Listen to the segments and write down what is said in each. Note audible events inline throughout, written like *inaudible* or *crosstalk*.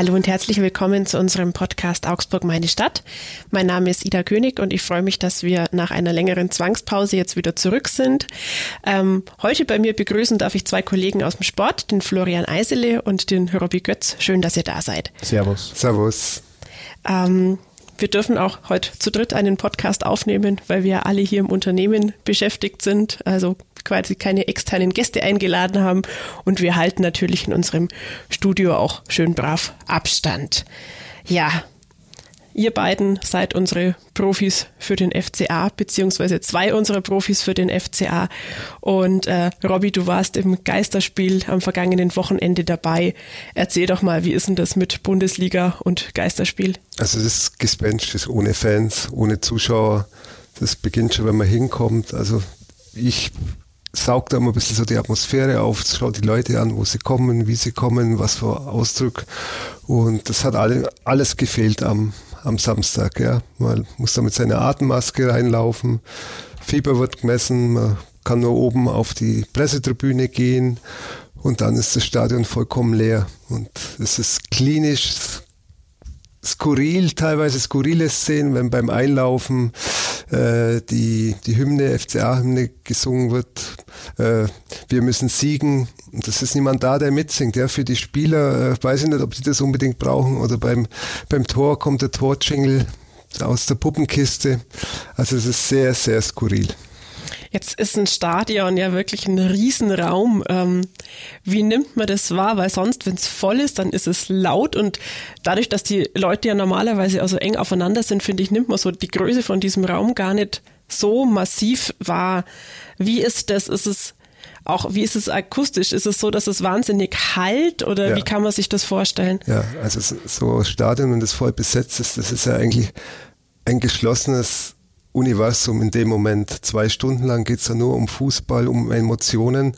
Hallo und herzlich willkommen zu unserem Podcast Augsburg meine Stadt. Mein Name ist Ida König und ich freue mich, dass wir nach einer längeren Zwangspause jetzt wieder zurück sind. Ähm, heute bei mir begrüßen darf ich zwei Kollegen aus dem Sport, den Florian Eisele und den Robby Götz. Schön, dass ihr da seid. Servus. Servus. Ähm, wir dürfen auch heute zu dritt einen Podcast aufnehmen, weil wir alle hier im Unternehmen beschäftigt sind, also quasi keine externen Gäste eingeladen haben und wir halten natürlich in unserem Studio auch schön brav Abstand. Ja, Ihr beiden seid unsere Profis für den FCA, beziehungsweise zwei unserer Profis für den FCA. Und äh, Robby, du warst im Geisterspiel am vergangenen Wochenende dabei. Erzähl doch mal, wie ist denn das mit Bundesliga und Geisterspiel? Also das Gespenst ist ohne Fans, ohne Zuschauer. Das beginnt schon, wenn man hinkommt. Also ich saug da immer ein bisschen so die Atmosphäre auf, schau die Leute an, wo sie kommen, wie sie kommen, was für Ausdruck. Und das hat alle, alles gefehlt am, am Samstag. Ja. Man muss da mit seiner Atemmaske reinlaufen, Fieber wird gemessen, man kann nur oben auf die Pressetribüne gehen und dann ist das Stadion vollkommen leer. Und es ist klinisch, skurril, teilweise skurrile Szenen, wenn beim Einlaufen äh, die, die Hymne, FCA-Hymne gesungen wird. Äh, wir müssen siegen. Und das ist niemand da, der mitsingt. Ja, für die Spieler äh, weiß ich nicht, ob sie das unbedingt brauchen. Oder beim, beim Tor kommt der Torjingle aus der Puppenkiste. Also es ist sehr, sehr skurril. Jetzt ist ein Stadion ja wirklich ein Riesenraum. Ähm, wie nimmt man das wahr? Weil sonst, wenn es voll ist, dann ist es laut und dadurch, dass die Leute ja normalerweise also eng aufeinander sind, finde ich, nimmt man so die Größe von diesem Raum gar nicht so massiv wahr. Wie ist das? Ist es auch, wie ist es akustisch? Ist es so, dass es wahnsinnig halt oder ja. wie kann man sich das vorstellen? Ja, also so Stadion, wenn das voll besetzt ist, das ist ja eigentlich ein geschlossenes Universum in dem Moment. Zwei Stunden lang geht es ja nur um Fußball, um Emotionen.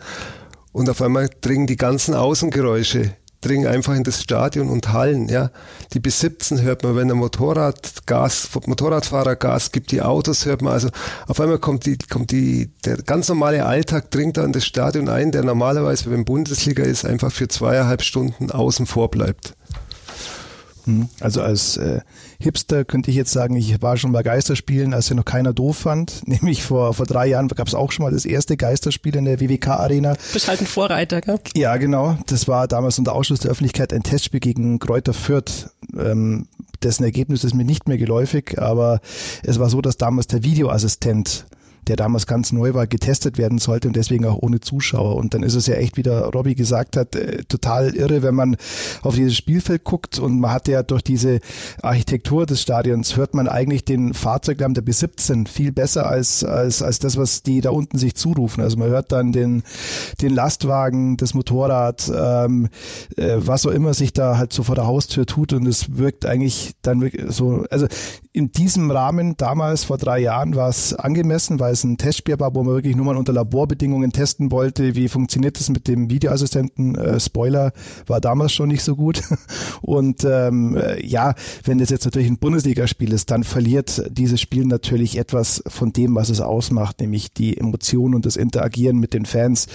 Und auf einmal dringen die ganzen Außengeräusche, dringen einfach in das Stadion und Hallen. Ja. Die bis 17 hört man, wenn der Motorrad Gas, Motorradfahrer Gas gibt, die Autos hört man. Also auf einmal kommt die, kommt die, der ganz normale Alltag dringt da in das Stadion ein, der normalerweise, wenn Bundesliga ist, einfach für zweieinhalb Stunden außen vor bleibt. Hm. Also als äh, Hipster könnte ich jetzt sagen, ich war schon bei Geisterspielen, als ja noch keiner doof fand. *laughs* Nämlich vor, vor drei Jahren gab es auch schon mal das erste Geisterspiel in der WWK-Arena. Bist halt ein Vorreiter, gell? Ja, genau. Das war damals unter Ausschluss der Öffentlichkeit ein Testspiel gegen Kräuter Fürth. Ähm, dessen Ergebnis ist mir nicht mehr geläufig, aber es war so, dass damals der Videoassistent der damals ganz neu war, getestet werden sollte und deswegen auch ohne Zuschauer. Und dann ist es ja echt, wie der Robby gesagt hat, äh, total irre, wenn man auf dieses Spielfeld guckt und man hat ja durch diese Architektur des Stadions hört man eigentlich den Fahrzeuglärm der B17 viel besser als, als, als das, was die da unten sich zurufen. Also man hört dann den, den Lastwagen, das Motorrad, ähm, äh, was auch immer sich da halt so vor der Haustür tut und es wirkt eigentlich dann wirklich so, also in diesem Rahmen damals vor drei Jahren war es angemessen, weil es ein Testspiel war, wo man wirklich nur mal unter Laborbedingungen testen wollte, wie funktioniert das mit dem Videoassistenten. Äh, Spoiler war damals schon nicht so gut. *laughs* Und ähm, äh, ja, wenn das jetzt natürlich ein Bundesligaspiel ist, dann verliert dieses Spiel natürlich etwas von dem, was es ausmacht, nämlich die Emotionen und das Interagieren mit den Fans.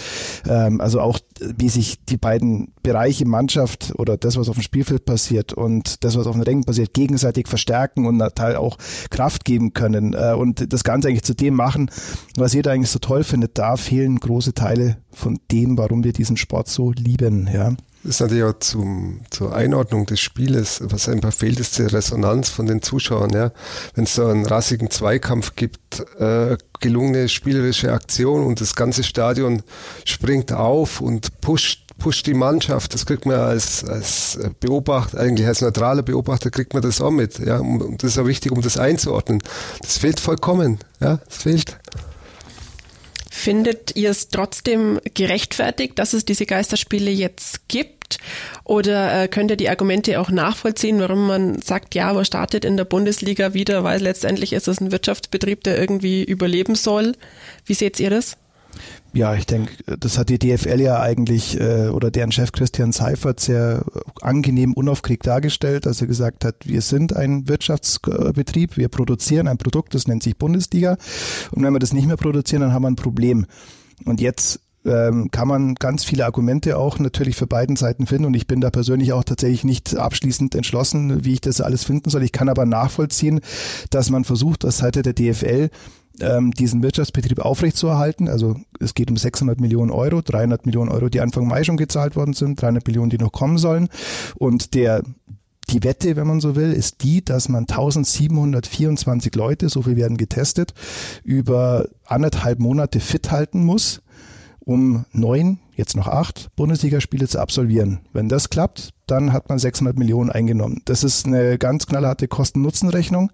Ähm, also auch, wie sich die beiden Bereiche Mannschaft oder das, was auf dem Spielfeld passiert und das, was auf dem Rängen passiert, gegenseitig verstärken und Teil auch Kraft geben können äh, und das Ganze eigentlich zu dem machen, was jeder eigentlich so toll findet. Da fehlen große Teile von dem, warum wir diesen Sport so lieben. Ja. Das ist natürlich auch zum, zur Einordnung des Spieles, was einfach fehlt, ist die Resonanz von den Zuschauern. Ja. Wenn es so einen rassigen Zweikampf gibt, äh, gelungene spielerische Aktion und das ganze Stadion springt auf und pusht pusht die Mannschaft. Das kriegt man als, als Beobachter, eigentlich als neutraler Beobachter kriegt man das auch mit. Ja, und das ist auch wichtig, um das einzuordnen. Das fehlt vollkommen. Ja, es fehlt. Findet ihr es trotzdem gerechtfertigt, dass es diese Geisterspiele jetzt gibt? Oder äh, könnt ihr die Argumente auch nachvollziehen, warum man sagt, ja, man startet in der Bundesliga wieder, weil letztendlich ist es ein Wirtschaftsbetrieb, der irgendwie überleben soll? Wie seht ihr das? Ja, ich denke, das hat die DFL ja eigentlich äh, oder deren Chef Christian Seifert sehr angenehm unaufgeregt dargestellt, dass er gesagt hat, wir sind ein Wirtschaftsbetrieb, wir produzieren ein Produkt, das nennt sich Bundesliga und wenn wir das nicht mehr produzieren, dann haben wir ein Problem. Und jetzt ähm, kann man ganz viele Argumente auch natürlich für beiden Seiten finden und ich bin da persönlich auch tatsächlich nicht abschließend entschlossen, wie ich das alles finden soll. Ich kann aber nachvollziehen, dass man versucht, aus Seite der DFL ähm, diesen Wirtschaftsbetrieb aufrechtzuerhalten. Also es geht um 600 Millionen Euro, 300 Millionen Euro, die Anfang Mai schon gezahlt worden sind, 300 Millionen, die noch kommen sollen. Und der die Wette, wenn man so will, ist die, dass man 1724 Leute, so viel werden getestet, über anderthalb Monate fit halten muss, um neun, jetzt noch acht Bundesligaspiele zu absolvieren. Wenn das klappt, dann hat man 600 Millionen eingenommen. Das ist eine ganz knallharte Kosten-Nutzen-Rechnung,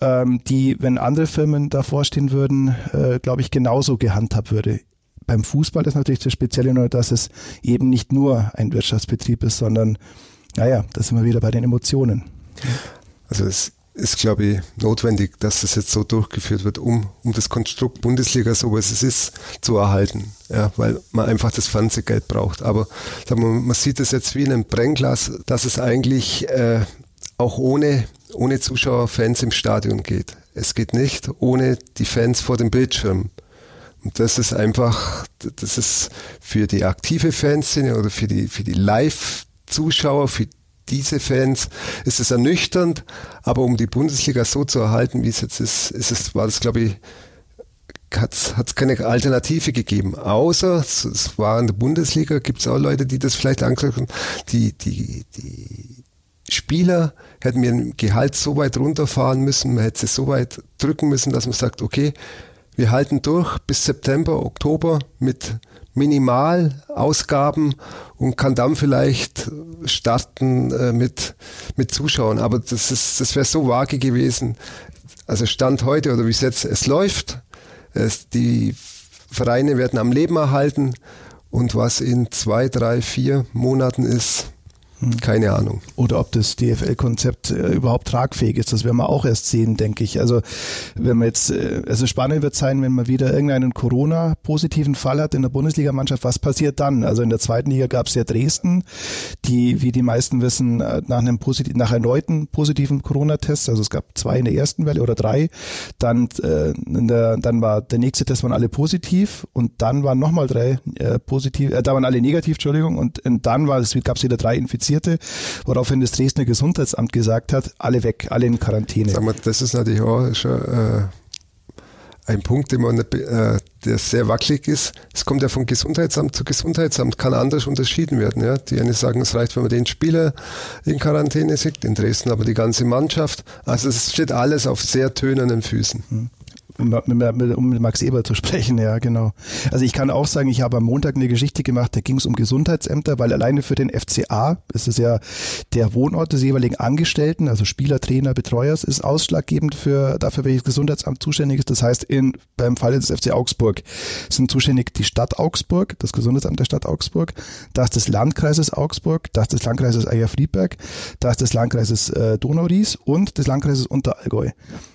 ähm, die, wenn andere Firmen davor stehen würden, äh, glaube ich, genauso gehandhabt würde. Beim Fußball ist natürlich das Spezielle nur, dass es eben nicht nur ein Wirtschaftsbetrieb ist, sondern naja, da sind wir wieder bei den Emotionen. Also es ist, glaube ich, notwendig, dass das jetzt so durchgeführt wird, um, um das Konstrukt Bundesliga, so was es ist, zu erhalten. Ja, weil man einfach das Fernsehgeld braucht. Aber wir, man sieht es jetzt wie in einem Brennglas, dass es eigentlich äh, auch ohne, ohne Zuschauer, Fans im Stadion geht. Es geht nicht ohne die Fans vor dem Bildschirm. Und das ist einfach, das ist für die aktive Fanszene oder für die, für die Live- Zuschauer, für diese Fans ist es ernüchternd, aber um die Bundesliga so zu erhalten, wie es jetzt ist, ist es, war das, glaube ich, hat es keine Alternative gegeben. Außer, es war in der Bundesliga, gibt es auch Leute, die das vielleicht haben, die, die, die Spieler hätten mir Gehalt so weit runterfahren müssen, man hätte es so weit drücken müssen, dass man sagt, okay, wir halten durch bis September, Oktober mit Minimalausgaben und kann dann vielleicht starten äh, mit, mit Zuschauern. Aber das ist, das wäre so vage gewesen. Also Stand heute oder wie es jetzt, es läuft. Es, die Vereine werden am Leben erhalten und was in zwei, drei, vier Monaten ist. Keine Ahnung. Oder ob das DFL-Konzept äh, überhaupt tragfähig ist, das werden wir auch erst sehen, denke ich. Also wenn man jetzt, äh, also spannend wird sein, wenn man wieder irgendeinen Corona-positiven Fall hat in der Bundesligamannschaft, was passiert dann? Also in der zweiten Liga gab es ja Dresden, die, wie die meisten wissen, äh, nach einem positiven, nach erneuten positiven Corona-Test, also es gab zwei in der ersten Welle oder drei, dann, äh, der, dann war der nächste Test waren alle positiv und dann waren nochmal drei äh, positiv, äh, da waren alle negativ, Entschuldigung, und, und dann war es, gab es wieder drei Infizierte Infizierte, woraufhin das Dresdner Gesundheitsamt gesagt hat, alle weg, alle in Quarantäne. Sag mal, das ist natürlich auch schon äh, ein Punkt, den man, äh, der sehr wackelig ist. Es kommt ja von Gesundheitsamt zu Gesundheitsamt, kann anders unterschieden werden. Ja? Die eine sagen, es reicht, wenn man den Spieler in Quarantäne schickt, in Dresden aber die ganze Mannschaft. Also es steht alles auf sehr tönenden Füßen. Hm um, mit Max Eber zu *laughs* sprechen, ja, genau. Also ich kann auch sagen, ich habe am Montag eine Geschichte gemacht, da ging es um Gesundheitsämter, weil alleine für den FCA, ist ja der Wohnort des jeweiligen Angestellten, also Spieler, Trainer, Betreuers, ist ausschlaggebend für dafür, welches Gesundheitsamt zuständig ist. Das heißt, in, beim Falle des FC Augsburg sind zuständig die Stadt Augsburg, das Gesundheitsamt der Stadt Augsburg, das des Landkreises Augsburg, das des Landkreises Eyer-Friedberg, das des Landkreises äh, Donauries und des Landkreises Unterallgäu.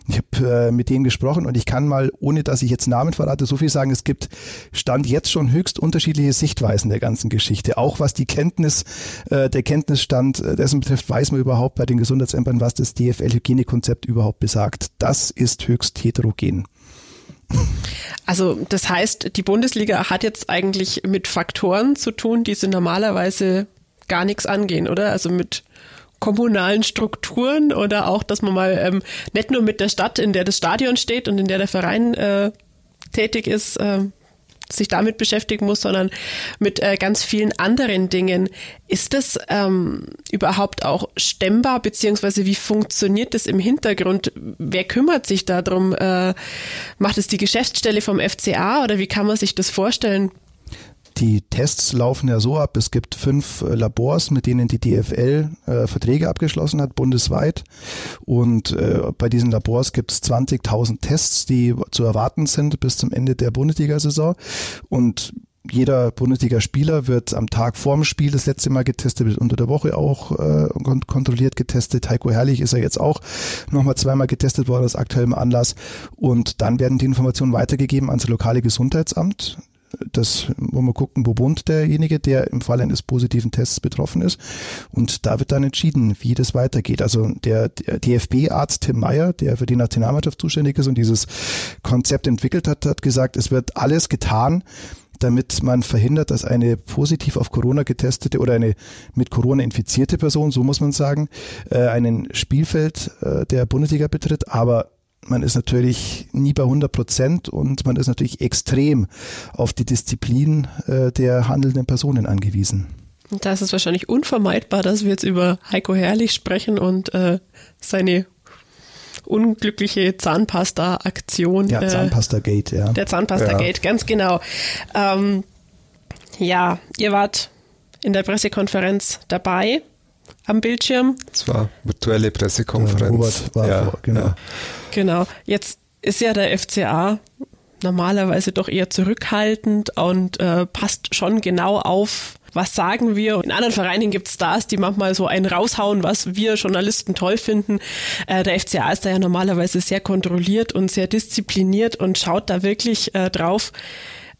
Ich habe äh, mit denen gesprochen und ich kann mal, ohne dass ich jetzt Namen verrate, so viel sagen, es gibt Stand jetzt schon höchst unterschiedliche Sichtweisen der ganzen Geschichte. Auch was die Kenntnis, äh, der Kenntnisstand äh, dessen betrifft, weiß man überhaupt bei den Gesundheitsämtern, was das DFL-Hygienekonzept überhaupt besagt. Das ist höchst heterogen. Also das heißt, die Bundesliga hat jetzt eigentlich mit Faktoren zu tun, die sie normalerweise gar nichts angehen, oder? Also mit kommunalen Strukturen oder auch, dass man mal ähm, nicht nur mit der Stadt, in der das Stadion steht und in der der Verein äh, tätig ist, äh, sich damit beschäftigen muss, sondern mit äh, ganz vielen anderen Dingen. Ist das ähm, überhaupt auch stemmbar, beziehungsweise wie funktioniert das im Hintergrund? Wer kümmert sich darum? Äh, macht es die Geschäftsstelle vom FCA oder wie kann man sich das vorstellen? Die Tests laufen ja so ab, es gibt fünf äh, Labors, mit denen die DFL äh, Verträge abgeschlossen hat, bundesweit. Und äh, bei diesen Labors gibt es 20.000 Tests, die zu erwarten sind bis zum Ende der Bundesliga-Saison. Und jeder Bundesligaspieler wird am Tag vorm Spiel das letzte Mal getestet, wird unter der Woche auch äh, kontrolliert getestet. Heiko Herrlich ist er jetzt auch nochmal zweimal getestet worden aus aktuellem Anlass. Und dann werden die Informationen weitergegeben ans lokale Gesundheitsamt das wollen wir gucken, wo wohnt derjenige, der im Fall eines positiven Tests betroffen ist. Und da wird dann entschieden, wie das weitergeht. Also der, der DFB-Arzt Tim Meyer, der für die Nationalmannschaft zuständig ist und dieses Konzept entwickelt hat, hat gesagt, es wird alles getan, damit man verhindert, dass eine positiv auf Corona getestete oder eine mit Corona infizierte Person, so muss man sagen, äh, einen Spielfeld äh, der Bundesliga betritt. Aber man ist natürlich nie bei 100 Prozent und man ist natürlich extrem auf die Disziplin äh, der handelnden Personen angewiesen. Und da ist es wahrscheinlich unvermeidbar, dass wir jetzt über Heiko Herrlich sprechen und äh, seine unglückliche Zahnpasta-Aktion. Ja, äh, Zahnpasta-Gate, ja. Der Zahnpasta-Gate, ja. ganz genau. Ähm, ja, ihr wart in der Pressekonferenz dabei am Bildschirm. Es war virtuelle Pressekonferenz. Robert war ja, vor, genau. Ja. Genau. Jetzt ist ja der FCA normalerweise doch eher zurückhaltend und äh, passt schon genau auf, was sagen wir. In anderen Vereinen gibt es Stars, die manchmal so einen raushauen, was wir Journalisten toll finden. Äh, der FCA ist da ja normalerweise sehr kontrolliert und sehr diszipliniert und schaut da wirklich äh, drauf.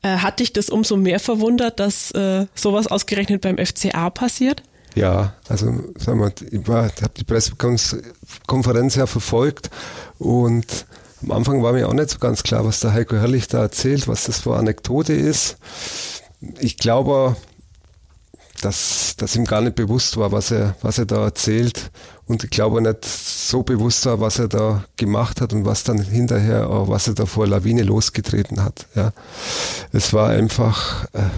Äh, hat dich das umso mehr verwundert, dass äh, sowas ausgerechnet beim FCA passiert? Ja, also sagen wir, ich habe die Pressekonferenz ja verfolgt und am Anfang war mir auch nicht so ganz klar, was der Heiko Herrlich da erzählt, was das für Anekdote ist. Ich glaube, dass, dass ihm gar nicht bewusst war, was er, was er da erzählt. Und ich glaube nicht so bewusst war, was er da gemacht hat und was dann hinterher, was er da vor Lawine losgetreten hat. Ja. Es war einfach äh,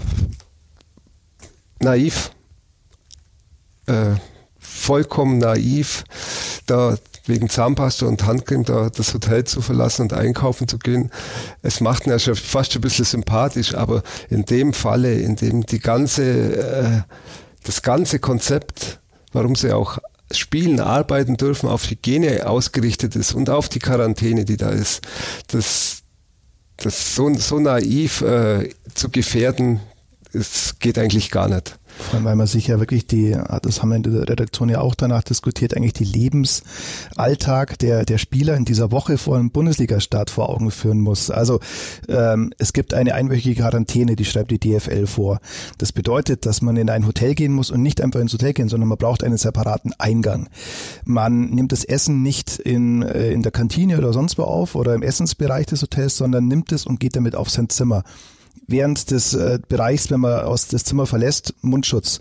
naiv, äh, vollkommen naiv, da wegen Zahnpasta und Handcreme da das Hotel zu verlassen und einkaufen zu gehen. Es macht ihn ja schon fast ein bisschen sympathisch, aber in dem Falle, in dem die ganze, äh, das ganze Konzept, warum sie auch spielen, arbeiten dürfen, auf Hygiene ausgerichtet ist und auf die Quarantäne, die da ist, das, das so, so naiv äh, zu gefährden, es geht eigentlich gar nicht. Weil man sich ja wirklich die, das haben wir in der Redaktion ja auch danach diskutiert, eigentlich die Lebensalltag der, der Spieler in dieser Woche vor dem Bundesliga-Start vor Augen führen muss. Also ähm, es gibt eine einwöchige Quarantäne, die schreibt die DFL vor. Das bedeutet, dass man in ein Hotel gehen muss und nicht einfach ins Hotel gehen, sondern man braucht einen separaten Eingang. Man nimmt das Essen nicht in, äh, in der Kantine oder sonst wo auf oder im Essensbereich des Hotels, sondern nimmt es und geht damit auf sein Zimmer während des äh, Bereichs, wenn man aus das Zimmer verlässt, Mundschutz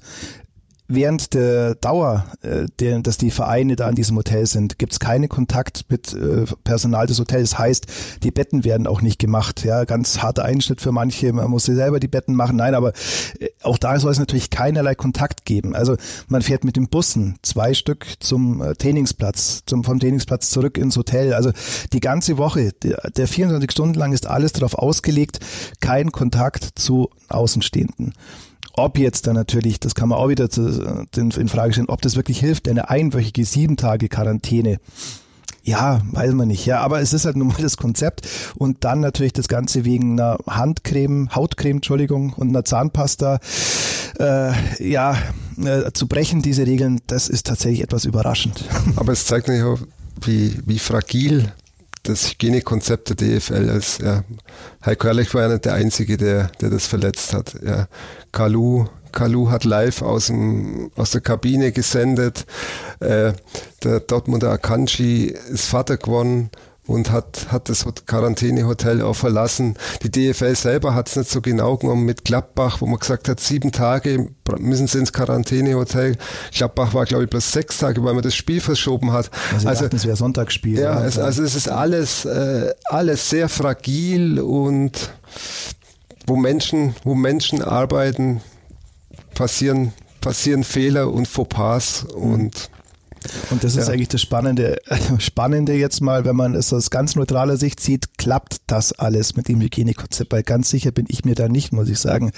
während der Dauer, äh, der, dass die Vereine da in diesem Hotel sind, gibt es keinen Kontakt mit äh, Personal des Hotels. Heißt, die Betten werden auch nicht gemacht. Ja, ganz harter Einschnitt für manche. Man muss selber die Betten machen. Nein, aber äh, auch da soll es natürlich keinerlei Kontakt geben. Also man fährt mit den Bussen zwei Stück zum äh, Trainingsplatz, zum vom Trainingsplatz zurück ins Hotel. Also die ganze Woche, der, der 24 Stunden lang ist alles darauf ausgelegt, kein Kontakt zu Außenstehenden. Ob jetzt dann natürlich, das kann man auch wieder zu, in Frage stellen, ob das wirklich hilft, eine einwöchige sieben Tage Quarantäne. Ja, weiß man nicht. Ja, aber es ist halt nun mal das Konzept und dann natürlich das Ganze wegen einer Handcreme, Hautcreme, Entschuldigung, und einer Zahnpasta, äh, ja, äh, zu brechen, diese Regeln, das ist tatsächlich etwas überraschend. Aber es zeigt auch, wie, wie fragil das Hygienekonzept der DFL ist. Ja. Heiko Herrlich war ja nicht der Einzige, der, der das verletzt hat. Ja. Kalu, Kalu hat live aus, dem, aus der Kabine gesendet. Äh, der Dortmunder Akanji ist Vater geworden und hat, hat das Quarantänehotel auch verlassen. Die DFL selber hat es nicht so genau genommen mit Gladbach, wo man gesagt hat, sieben Tage müssen sie ins Quarantänehotel. Gladbach war, glaube ich, bloß sechs Tage, weil man das Spiel verschoben hat. Also, also dachten, es wäre Sonntagsspiel. Ja, es, also es ist alles, äh, alles sehr fragil und wo Menschen, wo Menschen arbeiten, passieren, passieren Fehler und Fauxpas und und das ist ja. eigentlich das Spannende, *laughs* Spannende jetzt mal, wenn man es aus ganz neutraler Sicht sieht, klappt das alles mit dem Hygienekonzept, weil ganz sicher bin ich mir da nicht, muss ich sagen.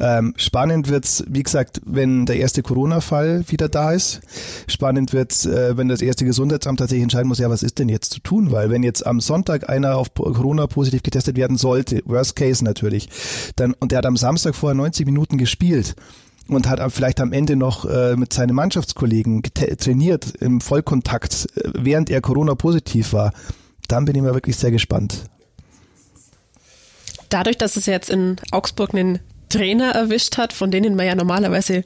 Ähm, spannend wird's, wie gesagt, wenn der erste Corona-Fall wieder da ist. Spannend wird's, äh, wenn das erste Gesundheitsamt tatsächlich entscheiden muss, ja, was ist denn jetzt zu tun? Weil wenn jetzt am Sonntag einer auf Corona positiv getestet werden sollte, Worst Case natürlich, dann, und der hat am Samstag vorher 90 Minuten gespielt, und hat vielleicht am Ende noch äh, mit seinen Mannschaftskollegen trainiert im Vollkontakt, äh, während er Corona-positiv war, dann bin ich mal wirklich sehr gespannt. Dadurch, dass es jetzt in Augsburg einen Trainer erwischt hat, von denen man ja normalerweise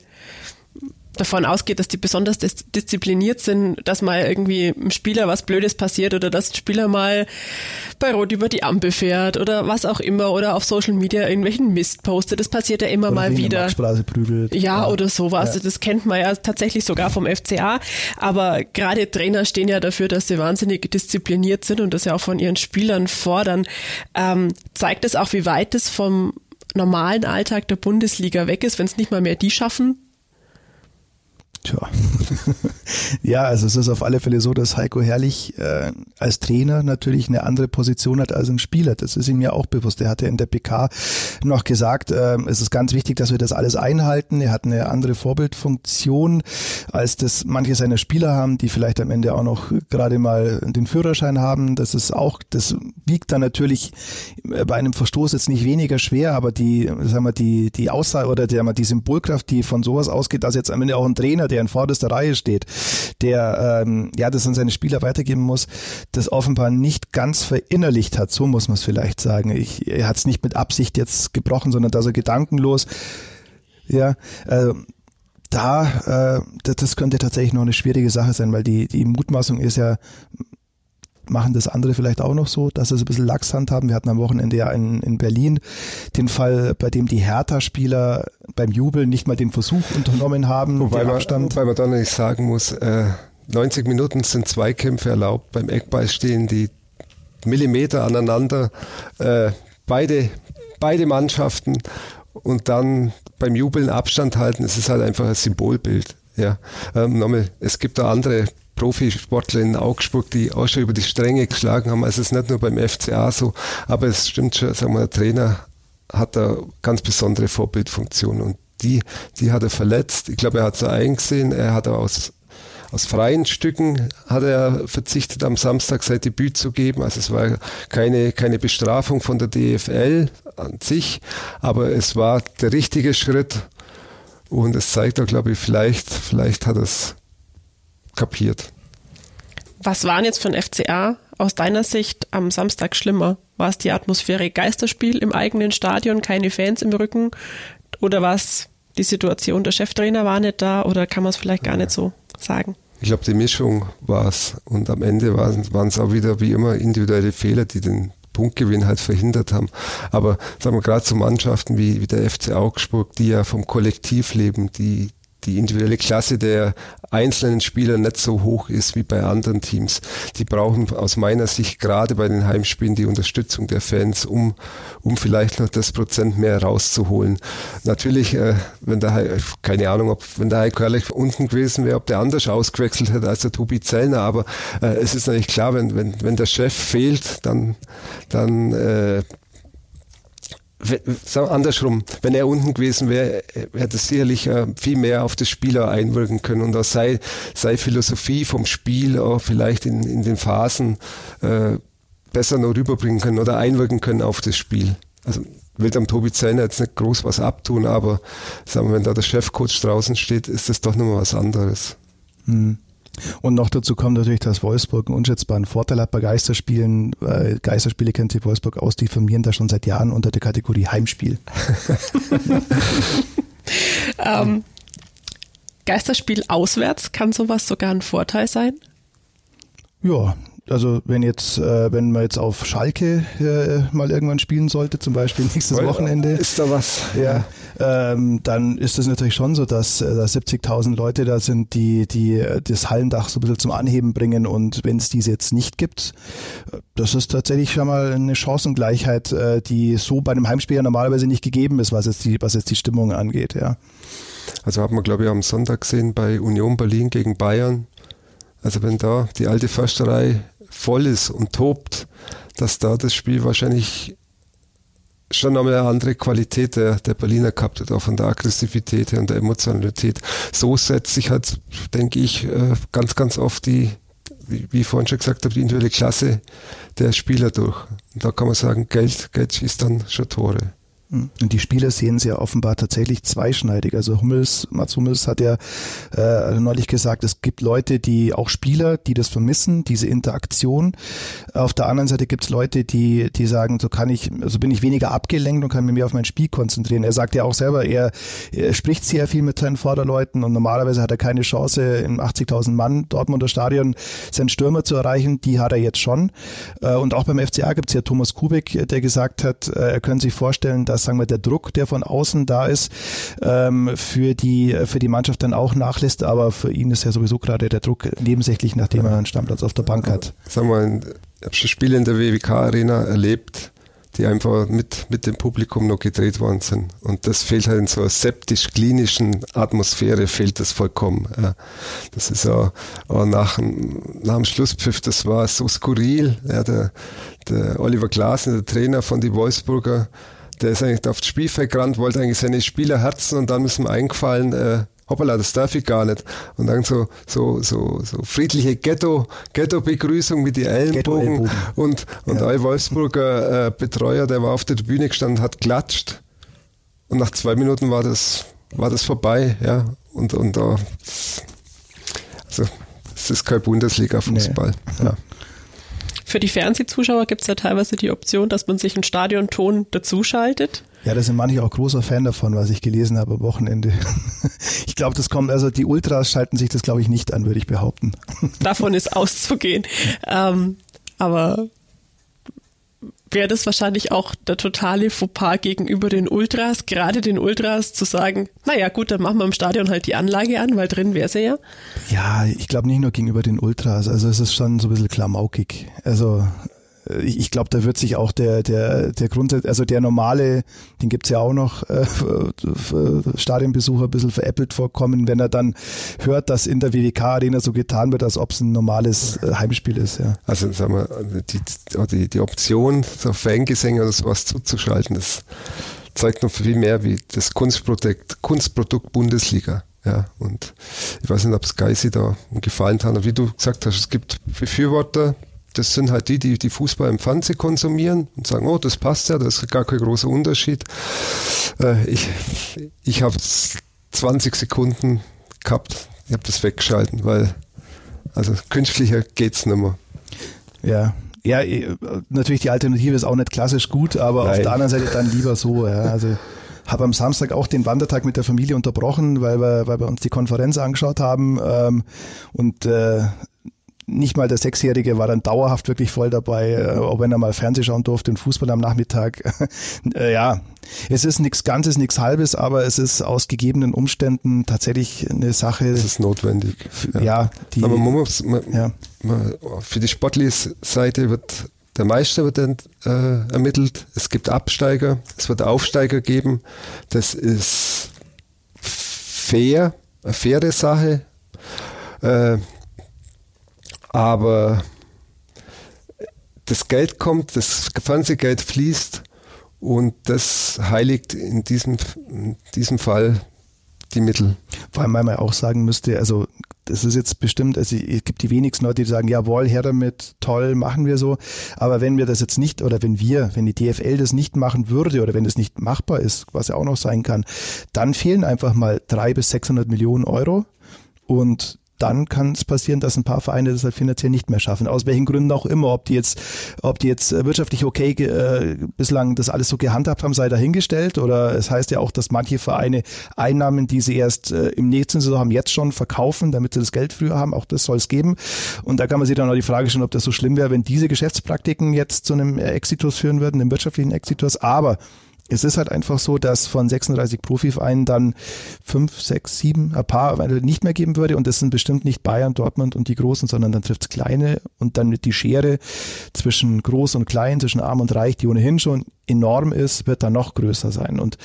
davon ausgeht, dass die besonders dis diszipliniert sind, dass mal irgendwie einem Spieler was Blödes passiert oder dass ein Spieler mal bei Rot über die Ampel fährt oder was auch immer oder auf Social Media irgendwelchen Mist postet. Das passiert ja immer oder mal wieder. Prügelt. Ja, ja, oder sowas. Ja. Das kennt man ja tatsächlich sogar vom FCA. Aber gerade Trainer stehen ja dafür, dass sie wahnsinnig diszipliniert sind und das ja auch von ihren Spielern fordern. Ähm, zeigt es auch, wie weit es vom normalen Alltag der Bundesliga weg ist, wenn es nicht mal mehr die schaffen, Tja. *laughs* ja, also es ist auf alle Fälle so, dass Heiko Herrlich äh, als Trainer natürlich eine andere Position hat als ein Spieler. Das ist ihm ja auch bewusst. Er hatte in der PK noch gesagt, äh, es ist ganz wichtig, dass wir das alles einhalten. Er hat eine andere Vorbildfunktion, als das manche seiner Spieler haben, die vielleicht am Ende auch noch gerade mal den Führerschein haben. Das ist auch, das wiegt dann natürlich bei einem Verstoß jetzt nicht weniger schwer, aber die, sagen wir, die, die Aussage oder die, die Symbolkraft, die von sowas ausgeht, dass jetzt am Ende auch ein Trainer der in vorderster Reihe steht, der ähm, ja das an seine Spieler weitergeben muss, das offenbar nicht ganz verinnerlicht hat. So muss man es vielleicht sagen. Ich, er hat es nicht mit Absicht jetzt gebrochen, sondern dass er gedankenlos, ja, äh, da, äh, das könnte tatsächlich noch eine schwierige Sache sein, weil die, die Mutmaßung ist ja, machen das andere vielleicht auch noch so, dass sie so ein bisschen Lachshand haben. Wir hatten am Wochenende ja in, in Berlin den Fall, bei dem die Hertha-Spieler beim Jubeln nicht mal den Versuch unternommen haben. Wobei, man, wobei man dann nicht sagen muss, äh, 90 Minuten sind Zweikämpfe erlaubt. Beim Eckball stehen die Millimeter aneinander. Äh, beide, beide Mannschaften und dann beim Jubeln Abstand halten, es ist halt einfach ein Symbolbild. Ja, ähm, nochmal, es gibt da andere Profisportler in Augsburg, die auch schon über die Stränge geschlagen haben. Also es ist nicht nur beim FCA so, aber es stimmt schon, sagen wir, der Trainer hat da ganz besondere Vorbildfunktion und die, die hat er verletzt. Ich glaube, er hat es eingesehen, er hat aus aus freien Stücken hat er verzichtet, am Samstag sein Debüt zu geben. Also es war keine, keine Bestrafung von der DFL an sich, aber es war der richtige Schritt. Und es zeigt auch, glaube ich, vielleicht, vielleicht hat es kapiert. Was waren jetzt von FCA aus deiner Sicht am Samstag schlimmer? War es die Atmosphäre Geisterspiel im eigenen Stadion, keine Fans im Rücken? Oder war es die Situation, der Cheftrainer war nicht da? Oder kann man es vielleicht gar nicht so sagen? Ich glaube, die Mischung war es. Und am Ende waren es auch wieder wie immer individuelle Fehler, die den Punktgewinn halt verhindert haben. Aber sagen wir gerade zu Mannschaften wie, wie der FC Augsburg, die ja vom Kollektiv leben, die, die individuelle Klasse der einzelnen Spieler nicht so hoch ist wie bei anderen Teams. Die brauchen aus meiner Sicht gerade bei den Heimspielen die Unterstützung der Fans, um, um vielleicht noch das Prozent mehr rauszuholen. Natürlich, äh, wenn der, keine Ahnung, ob, wenn der Heiko unten gewesen wäre, ob der anders ausgewechselt hätte als der Tobi Zellner, aber äh, es ist natürlich klar, wenn, wenn, wenn der Chef fehlt, dann, dann äh, andersrum, wenn er unten gewesen wäre, hätte es sicherlich äh, viel mehr auf das Spieler einwirken können und auch sei, sei Philosophie vom Spiel auch vielleicht in, in den Phasen äh, besser noch rüberbringen können oder einwirken können auf das Spiel. Also will am Tobi Zellner jetzt nicht groß was abtun, aber sagen wir, wenn da der Chefcoach draußen steht, ist das doch nochmal was anderes. Mhm. Und noch dazu kommt natürlich, dass Wolfsburg einen unschätzbaren Vorteil hat bei Geisterspielen. Geisterspiele kennt sich Wolfsburg aus, die firmieren da schon seit Jahren unter der Kategorie Heimspiel. *laughs* ähm, Geisterspiel auswärts, kann sowas sogar ein Vorteil sein? Ja, also wenn jetzt, äh, wenn man jetzt auf Schalke äh, mal irgendwann spielen sollte, zum Beispiel nächstes Wochenende. Ist da was? Ja, ähm, dann ist es natürlich schon so, dass äh, da 70.000 Leute da sind, die, die äh, das Hallendach so ein bisschen zum Anheben bringen und wenn es diese jetzt nicht gibt, das ist tatsächlich schon mal eine Chancengleichheit, äh, die so bei einem Heimspiel ja normalerweise nicht gegeben ist, was jetzt die, was jetzt die Stimmung angeht, ja. Also hat man, glaube ich, am Sonntag gesehen bei Union Berlin gegen Bayern. Also wenn da die alte Försterei voll ist und tobt, dass da das Spiel wahrscheinlich schon nochmal eine andere Qualität der, der Berliner gehabt hat, auch von der Aggressivität und der Emotionalität. So setzt sich halt, denke ich, äh, ganz, ganz oft die, wie ich vorhin schon gesagt habe, die individuelle Klasse der Spieler durch. Und da kann man sagen, Geld, Geld schießt dann schon Tore. Und die Spieler sehen sie ja offenbar tatsächlich zweischneidig. Also Hummels, Mats Hummels hat ja äh, neulich gesagt, es gibt Leute, die auch Spieler, die das vermissen, diese Interaktion. Auf der anderen Seite gibt es Leute, die, die sagen, so kann ich, also bin ich weniger abgelenkt und kann mich mehr auf mein Spiel konzentrieren. Er sagt ja auch selber, er, er spricht sehr viel mit seinen Vorderleuten und normalerweise hat er keine Chance, im 80.000 Mann Dortmunder Stadion seinen Stürmer zu erreichen. Die hat er jetzt schon. Äh, und auch beim FCA gibt es ja Thomas Kubik, der gesagt hat, äh, er könnte sich vorstellen, dass sagen wir der Druck, der von außen da ist, ähm, für die für die Mannschaft dann auch nachlässt. Aber für ihn ist ja sowieso gerade der Druck nebensächlich, nachdem er einen Stammplatz auf der Bank hat. Sagen wir, ich habe schon Spiele in der WWK Arena erlebt die einfach mit, mit dem Publikum noch gedreht worden sind. Und das fehlt halt in so einer septisch-klinischen Atmosphäre, fehlt das vollkommen. Ja. Das ist auch, auch nach, nach dem Schlusspfiff, das war so skurril. Ja, der, der Oliver Glasner, der Trainer von die Wolfsburger, der ist eigentlich auf das Spielfeld gerannt, wollte eigentlich seine Spieler herzen und dann ist ihm eingefallen, äh, hoppala, das darf ich gar nicht. Und dann so, so, so, so friedliche Ghetto, Ghetto-Begrüßung mit die Ellenbogen. Und, und ja. ein Wolfsburger äh, Betreuer, der war auf der Bühne gestanden, hat klatscht. Und nach zwei Minuten war das, war das vorbei, ja. Und, und da, also, es ist kein Bundesliga-Fußball. Nee. Ja. Für die Fernsehzuschauer gibt es ja teilweise die Option, dass man sich einen Stadionton dazuschaltet. Ja, da sind manche auch großer Fan davon, was ich gelesen habe am Wochenende. *laughs* Ich glaube, das kommt, also die Ultras schalten sich das, glaube ich, nicht an, würde ich behaupten. Davon ist *laughs* auszugehen. Ähm, aber wäre das wahrscheinlich auch der totale Fauxpas gegenüber den Ultras, gerade den Ultras zu sagen, naja gut, dann machen wir im Stadion halt die Anlage an, weil drin wäre sie ja. Ja, ich glaube nicht nur gegenüber den Ultras, also es ist schon so ein bisschen klamaukig. Also ich, ich glaube, da wird sich auch der, der, der Grund, also der normale, den gibt's ja auch noch, äh, Stadionbesucher ein bisschen veräppelt vorkommen, wenn er dann hört, dass in der WWK-Arena so getan wird, als ob es ein normales äh, Heimspiel ist. Ja. Also sagen wir, die, die, die Option, so Fangesänge oder sowas zuzuschalten, das zeigt noch viel mehr wie das Kunstprodukt, Kunstprodukt Bundesliga. Ja, und ich weiß nicht, ob es Geisi da gefallen hat, aber wie du gesagt hast, es gibt Befürworter, das sind halt die, die die Fußball im Fernsehen konsumieren und sagen, oh, das passt ja, das ist gar kein großer Unterschied. Äh, ich ich habe 20 Sekunden gehabt, ich habe das weggeschalten, weil also künstlicher geht's nicht mehr. Ja, ja, äh, natürlich die Alternative ist auch nicht klassisch gut, aber Nein. auf der anderen Seite dann lieber so. Ja. Also habe am Samstag auch den Wandertag mit der Familie unterbrochen, weil wir, weil wir uns die Konferenz angeschaut haben ähm, und äh, nicht mal der Sechsjährige war dann dauerhaft wirklich voll dabei, äh, auch wenn er mal Fernseh schauen durfte und Fußball am Nachmittag. *laughs* äh, ja, es ist nichts Ganzes, nichts Halbes, aber es ist aus gegebenen Umständen tatsächlich eine Sache. Es ist notwendig. Ja, ja die, aber man muss, man, ja. Man, für die sportliche Seite wird der Meister wird dann, äh, ermittelt. Es gibt Absteiger, es wird Aufsteiger geben. Das ist fair, eine faire Sache. Äh, aber das Geld kommt, das Fernsehgeld fließt und das heiligt in diesem, in diesem Fall die Mittel. Vor allem, weil man auch sagen müsste, also das ist jetzt bestimmt, also es gibt die wenigsten Leute, die sagen, jawohl, her damit, toll, machen wir so. Aber wenn wir das jetzt nicht, oder wenn wir, wenn die DFL das nicht machen würde, oder wenn das nicht machbar ist, was ja auch noch sein kann, dann fehlen einfach mal drei bis 600 Millionen Euro. Und dann kann es passieren, dass ein paar Vereine das halt finanziell nicht mehr schaffen. Aus welchen Gründen auch immer, ob die jetzt, ob die jetzt äh, wirtschaftlich okay äh, bislang das alles so gehandhabt haben, sei dahingestellt. Oder es heißt ja auch, dass manche Vereine Einnahmen, die sie erst äh, im nächsten Saison haben, jetzt schon verkaufen, damit sie das Geld früher haben. Auch das soll es geben. Und da kann man sich dann auch die Frage stellen, ob das so schlimm wäre, wenn diese Geschäftspraktiken jetzt zu einem Exitus führen würden, einem wirtschaftlichen Exitus. Aber es ist halt einfach so, dass von 36 Profivereinen dann fünf, sechs, sieben, ein paar nicht mehr geben würde. Und das sind bestimmt nicht Bayern, Dortmund und die Großen, sondern dann trifft es kleine und dann wird die Schere zwischen groß und klein, zwischen arm und reich, die ohnehin schon enorm ist, wird dann noch größer sein. Und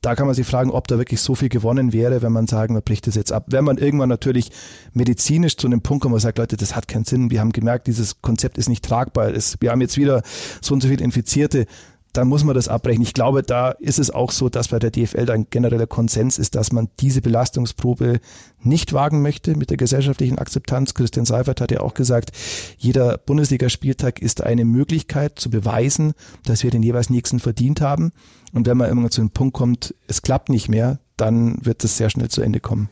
da kann man sich fragen, ob da wirklich so viel gewonnen wäre, wenn man sagen, man bricht das jetzt ab. Wenn man irgendwann natürlich medizinisch zu einem Punkt kommt, wo man sagt, Leute, das hat keinen Sinn. Wir haben gemerkt, dieses Konzept ist nicht tragbar. wir haben jetzt wieder so und so viele Infizierte dann muss man das abbrechen. Ich glaube, da ist es auch so, dass bei der DFL ein genereller Konsens ist, dass man diese Belastungsprobe nicht wagen möchte mit der gesellschaftlichen Akzeptanz. Christian Seifert hat ja auch gesagt, jeder Bundesligaspieltag ist eine Möglichkeit zu beweisen, dass wir den jeweils nächsten verdient haben. Und wenn man irgendwann zu dem Punkt kommt, es klappt nicht mehr, dann wird es sehr schnell zu Ende kommen.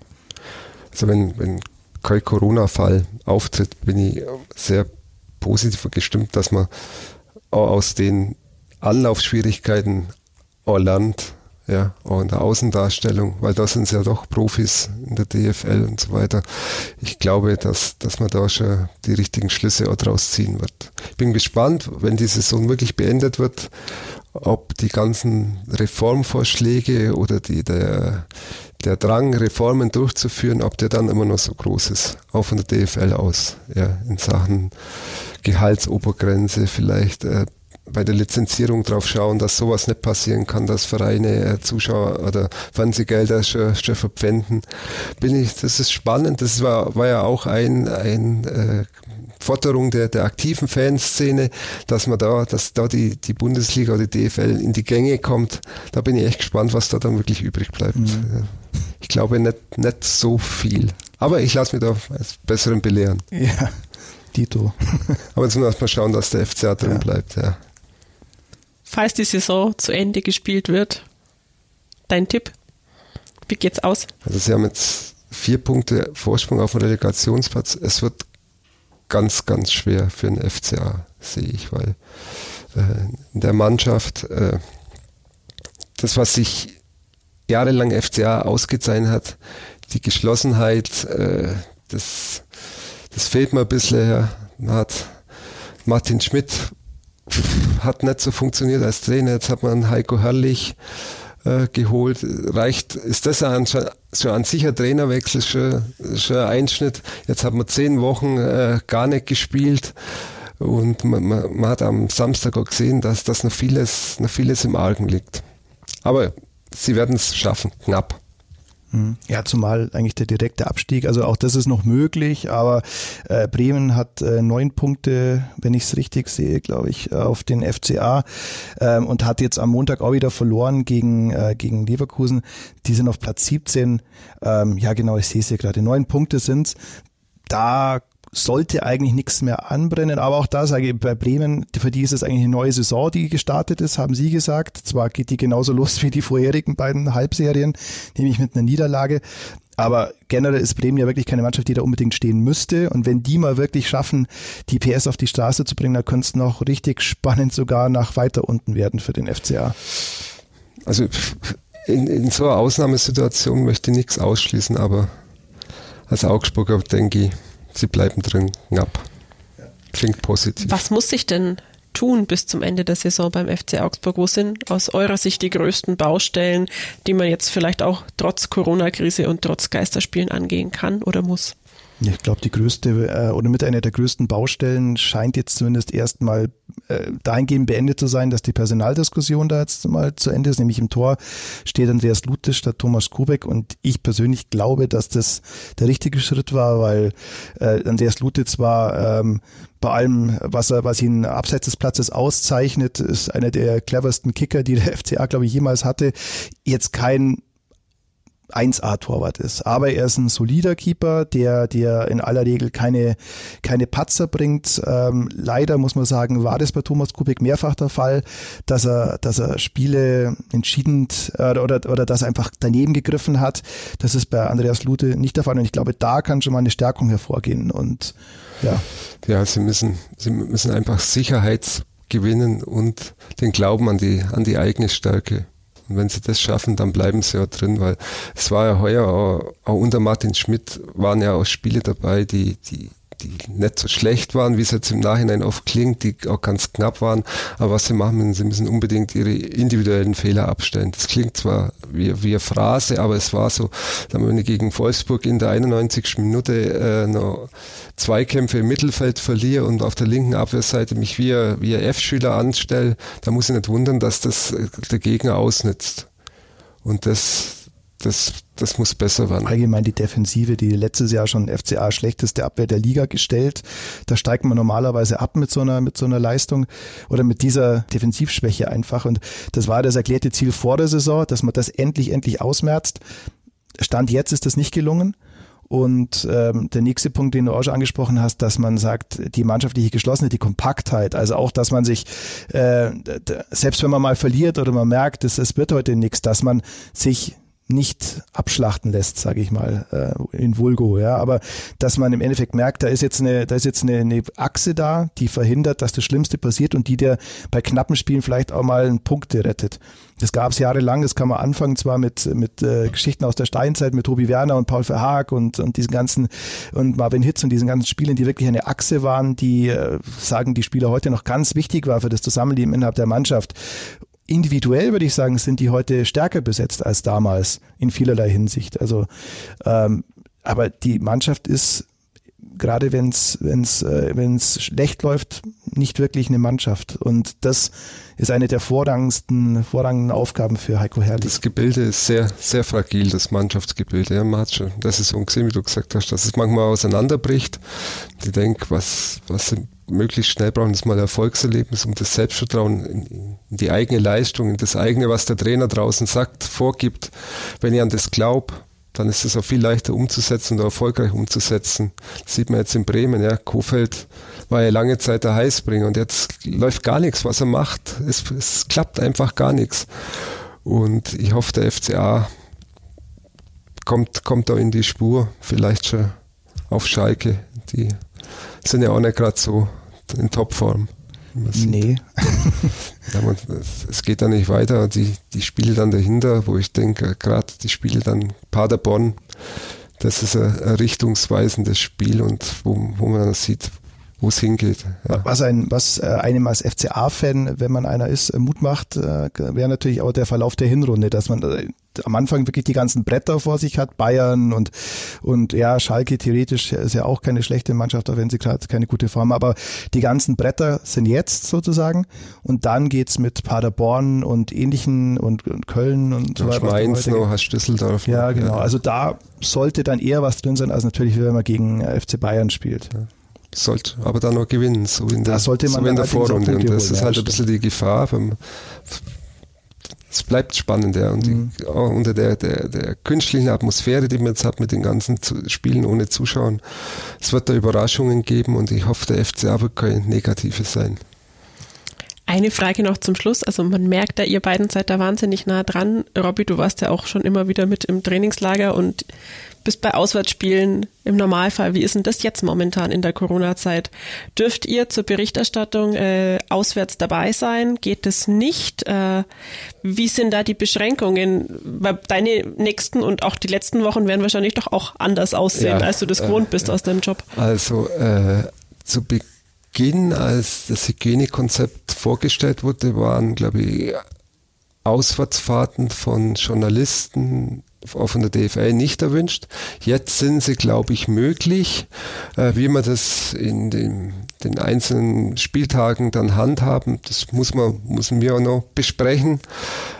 Also wenn, wenn kein Corona-Fall auftritt, bin ich sehr positiv gestimmt, dass man aus den Anlaufschwierigkeiten auch lernt, ja, auch in der Außendarstellung, weil da sind ja doch Profis in der DFL und so weiter. Ich glaube, dass, dass man da schon die richtigen Schlüsse auch draus ziehen wird. Ich bin gespannt, wenn die Saison wirklich beendet wird, ob die ganzen Reformvorschläge oder die, der, der Drang, Reformen durchzuführen, ob der dann immer noch so groß ist, auch von der DFL aus, ja, in Sachen Gehaltsobergrenze, vielleicht äh, bei der Lizenzierung drauf schauen, dass sowas nicht passieren kann, dass Vereine äh, Zuschauer oder Fernsehgelder schon, schon verpfänden. Bin ich, das ist spannend. Das war, war ja auch ein, ein äh, Forderung der, der aktiven Fanszene, dass man da, dass da die, die Bundesliga oder die DFL in die Gänge kommt. Da bin ich echt gespannt, was da dann wirklich übrig bleibt. Mhm. Ich glaube nicht, nicht so viel. Aber ich lasse mich da als Besseren belehren. Ja, Dito. Aber jetzt wir erstmal schauen, dass der FCA drin ja. bleibt, ja. Falls die Saison zu Ende gespielt wird, dein Tipp? Wie geht's aus? Also sie haben jetzt vier Punkte Vorsprung auf dem Relegationsplatz. Es wird ganz, ganz schwer für den FCA, sehe ich, weil äh, in der Mannschaft äh, das, was sich jahrelang FCA ausgezeichnet hat, die Geschlossenheit, äh, das, das fehlt mir ein bisschen. Ja. Hat Martin Schmidt hat nicht so funktioniert als Trainer. Jetzt hat man Heiko Herrlich äh, geholt. Reicht, ist das ein, schon ein sicher Trainerwechsel, schon, schon ein Einschnitt. Jetzt hat man zehn Wochen äh, gar nicht gespielt. Und man, man, man, hat am Samstag auch gesehen, dass das noch vieles, noch vieles im Argen liegt. Aber sie werden es schaffen, knapp. Mhm. Ja, zumal eigentlich der direkte Abstieg, also auch das ist noch möglich, aber äh, Bremen hat äh, neun Punkte, wenn ich es richtig sehe, glaube ich, auf den FCA ähm, und hat jetzt am Montag auch wieder verloren gegen, äh, gegen Leverkusen. Die sind auf Platz 17. Ähm, ja, genau, ich sehe es hier gerade. Neun Punkte sind's. Da sollte eigentlich nichts mehr anbrennen. Aber auch da sage ich, bei Bremen, für die ist es eigentlich eine neue Saison, die gestartet ist, haben Sie gesagt. Zwar geht die genauso los *laughs* wie die vorherigen beiden Halbserien, nämlich mit einer Niederlage. Aber generell ist Bremen ja wirklich keine Mannschaft, die da unbedingt stehen müsste. Und wenn die mal wirklich schaffen, die PS auf die Straße zu bringen, dann könnte es noch richtig spannend sogar nach weiter unten werden für den FCA. Also in, in so einer Ausnahmesituation möchte ich nichts ausschließen, aber als Augsburger denke ich, sie bleiben drin, knapp. Klingt positiv. Was muss sich denn tun bis zum Ende der Saison beim FC Augsburg? Wo sind aus eurer Sicht die größten Baustellen, die man jetzt vielleicht auch trotz Corona-Krise und trotz Geisterspielen angehen kann oder muss? Ich glaube, die größte äh, oder mit einer der größten Baustellen scheint jetzt zumindest erstmal äh, dahingehend beendet zu sein, dass die Personaldiskussion da jetzt mal zu Ende ist. Nämlich im Tor steht Andreas Lutisch statt Thomas Kubek und ich persönlich glaube, dass das der richtige Schritt war, weil äh, Andreas Lutitz war ähm, bei allem, was er, was ihn abseits des Platzes auszeichnet, ist einer der cleversten Kicker, die der *laughs* FCA, glaube ich, jemals hatte. Jetzt kein 1A-Torwart ist. Aber er ist ein solider Keeper, der, der in aller Regel keine, keine Patzer bringt. Ähm, leider muss man sagen, war das bei Thomas Kubik mehrfach der Fall, dass er, dass er Spiele entschieden äh, oder, oder dass er einfach daneben gegriffen hat. Das ist bei Andreas Lute nicht der Fall. Und ich glaube, da kann schon mal eine Stärkung hervorgehen. Und ja. Ja, sie müssen, sie müssen einfach Sicherheit gewinnen und den Glauben an die, an die eigene Stärke. Und wenn sie das schaffen, dann bleiben sie ja drin, weil es war ja heuer auch, auch unter Martin Schmidt waren ja auch Spiele dabei, die, die die nicht so schlecht waren, wie es jetzt im Nachhinein oft klingt, die auch ganz knapp waren. Aber was sie machen, sie müssen unbedingt ihre individuellen Fehler abstellen. Das klingt zwar wie, wie eine Phrase, aber es war so, wenn ich gegen Wolfsburg in der 91. Minute äh, noch Zweikämpfe im Mittelfeld verliere und auf der linken Abwehrseite mich wie ein, wie ein F-Schüler anstelle, da muss ich nicht wundern, dass das der Gegner ausnutzt. Und das das, das muss besser werden. Allgemein die Defensive, die letztes Jahr schon FCA schlechteste Abwehr der Liga gestellt. Da steigt man normalerweise ab mit so einer, mit so einer Leistung oder mit dieser Defensivschwäche einfach. Und das war das erklärte Ziel vor der Saison, dass man das endlich, endlich ausmerzt. Stand jetzt ist das nicht gelungen. Und ähm, der nächste Punkt, den du auch schon angesprochen hast, dass man sagt, die mannschaftliche Geschlossenheit, die Kompaktheit, also auch, dass man sich, äh, selbst wenn man mal verliert oder man merkt, es, es wird heute nichts, dass man sich nicht abschlachten lässt, sage ich mal, äh, in Vulgo, ja, aber dass man im Endeffekt merkt, da ist jetzt eine, da ist jetzt eine, eine Achse da, die verhindert, dass das Schlimmste passiert und die dir bei knappen Spielen vielleicht auch mal einen Punkte rettet. Das gab es jahrelang, das kann man anfangen, zwar mit, mit äh, Geschichten aus der Steinzeit, mit Tobi Werner und Paul Verhaag und, und diesen ganzen und Marvin Hitz und diesen ganzen Spielen, die wirklich eine Achse waren, die äh, sagen die Spieler heute noch ganz wichtig war für das Zusammenleben innerhalb der Mannschaft individuell würde ich sagen, sind die heute stärker besetzt als damals in vielerlei Hinsicht. Also, ähm, aber die Mannschaft ist gerade wenn es wenn's, äh, wenn's schlecht läuft, nicht wirklich eine Mannschaft. Und das ist eine der vorrangigsten, vorrangenden Aufgaben für Heiko Herrlich. Das Gebilde ist sehr, sehr fragil, das Mannschaftsgebilde. Ja, man hat schon das ist so gesehen, wie du gesagt hast, dass es manchmal auseinanderbricht. Ich denke, was, was sie möglichst schnell brauchen, ist mal Erfolgserlebnis, um das Selbstvertrauen in, die eigene Leistung, in das eigene, was der Trainer draußen sagt, vorgibt. Wenn ich an das glaube, dann ist es auch viel leichter umzusetzen und erfolgreich umzusetzen. Das sieht man jetzt in Bremen, ja. Kofeld war ja lange Zeit der Heißbringer und jetzt läuft gar nichts, was er macht. Es, es klappt einfach gar nichts. Und ich hoffe, der FCA kommt, kommt da in die Spur, vielleicht schon auf Schalke. Die sind ja auch nicht gerade so in Topform. Nee. *laughs* ja, man, es geht dann nicht weiter. Die, die Spiele dann dahinter, wo ich denke, gerade die Spiele dann Paderborn, das ist ein, ein richtungsweisendes Spiel und wo, wo man dann sieht, wo es hingeht. Ja. Was, ein, was äh, einem als FCA-Fan, wenn man einer ist, äh, Mut macht, äh, wäre natürlich auch der Verlauf der Hinrunde, dass man am Anfang wirklich die ganzen Bretter vor sich hat, Bayern und, und ja, Schalke theoretisch ist ja auch keine schlechte Mannschaft, auch wenn sie gerade keine gute Form aber die ganzen Bretter sind jetzt sozusagen und dann geht's mit Paderborn und ähnlichen und, und Köln und so weiter. Mainz noch, hast Düsseldorf. Ja, genau. Also da sollte dann eher was drin sein, als natürlich, wenn man gegen FC Bayern spielt. Ja sollte aber dann noch gewinnen, so in der, da sollte man so in der Vorrunde. Und das ist halt ein bisschen die Gefahr. Es bleibt spannend, ja. Und mhm. die, unter der, der, der künstlichen Atmosphäre, die man jetzt hat mit den ganzen Spielen ohne Zuschauern, es wird da Überraschungen geben und ich hoffe, der FCA wird kein Negatives sein. Eine Frage noch zum Schluss. Also man merkt da, ihr beiden seid da wahnsinnig nah dran. Robby, du warst ja auch schon immer wieder mit im Trainingslager und bist bei Auswärtsspielen im Normalfall. Wie ist denn das jetzt momentan in der Corona-Zeit? Dürft ihr zur Berichterstattung äh, auswärts dabei sein? Geht es nicht? Äh, wie sind da die Beschränkungen? Weil deine nächsten und auch die letzten Wochen werden wahrscheinlich doch auch anders aussehen, ja, als du das äh, gewohnt bist aus deinem Job. Also äh, zu Beginn Beginn, als das Hygienekonzept vorgestellt wurde, waren, glaube ich, Auswärtsfahrten von Journalisten auch von der DFL nicht erwünscht. Jetzt sind sie, glaube ich, möglich. Äh, wie man das in den, den, einzelnen Spieltagen dann handhaben, das muss man, müssen wir auch noch besprechen.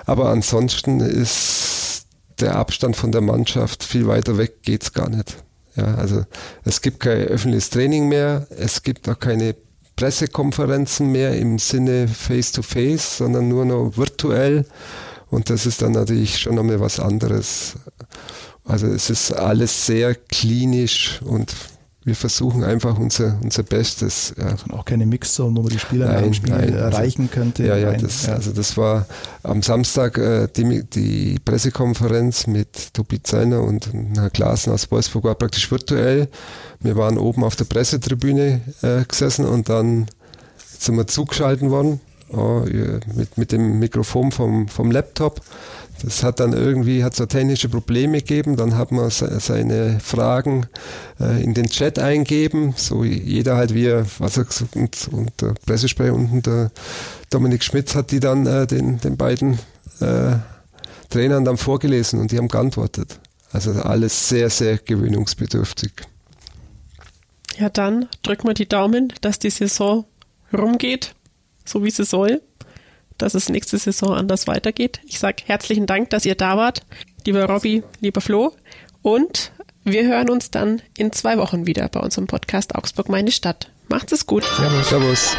Aber ansonsten ist der Abstand von der Mannschaft viel weiter weg, geht's gar nicht. Ja, also es gibt kein öffentliches Training mehr, es gibt auch keine Pressekonferenzen mehr im Sinne Face-to-Face, -face, sondern nur noch virtuell. Und das ist dann natürlich schon nochmal was anderes. Also es ist alles sehr klinisch und wir versuchen einfach unser, unser Bestes. Ja. Also auch keine Mixzone, wo man die Spieler nein, Spiel nein, erreichen also, könnte. Ja, ja, das, ja, also das war am Samstag äh, die, die Pressekonferenz mit Tobi Zeiner und Herr Klaassen aus Wolfsburg war praktisch virtuell. Wir waren oben auf der Pressetribüne äh, gesessen und dann sind wir zugeschalten worden oh, mit, mit dem Mikrofon vom, vom Laptop. Das hat dann irgendwie, hat so technische Probleme gegeben, dann hat man seine Fragen äh, in den Chat eingeben, so jeder halt wie was er gesagt und, und der Pressesprecher unten, der Dominik Schmitz hat die dann äh, den, den beiden äh, Trainern dann vorgelesen und die haben geantwortet. Also alles sehr, sehr gewöhnungsbedürftig. Ja, dann drücken wir die Daumen, dass die Saison rumgeht, so wie sie soll dass es nächste Saison anders weitergeht. Ich sage herzlichen Dank, dass ihr da wart. lieber Robby, lieber Flo. Und wir hören uns dann in zwei Wochen wieder bei unserem Podcast Augsburg meine Stadt. Macht's es gut. Servus. Servus.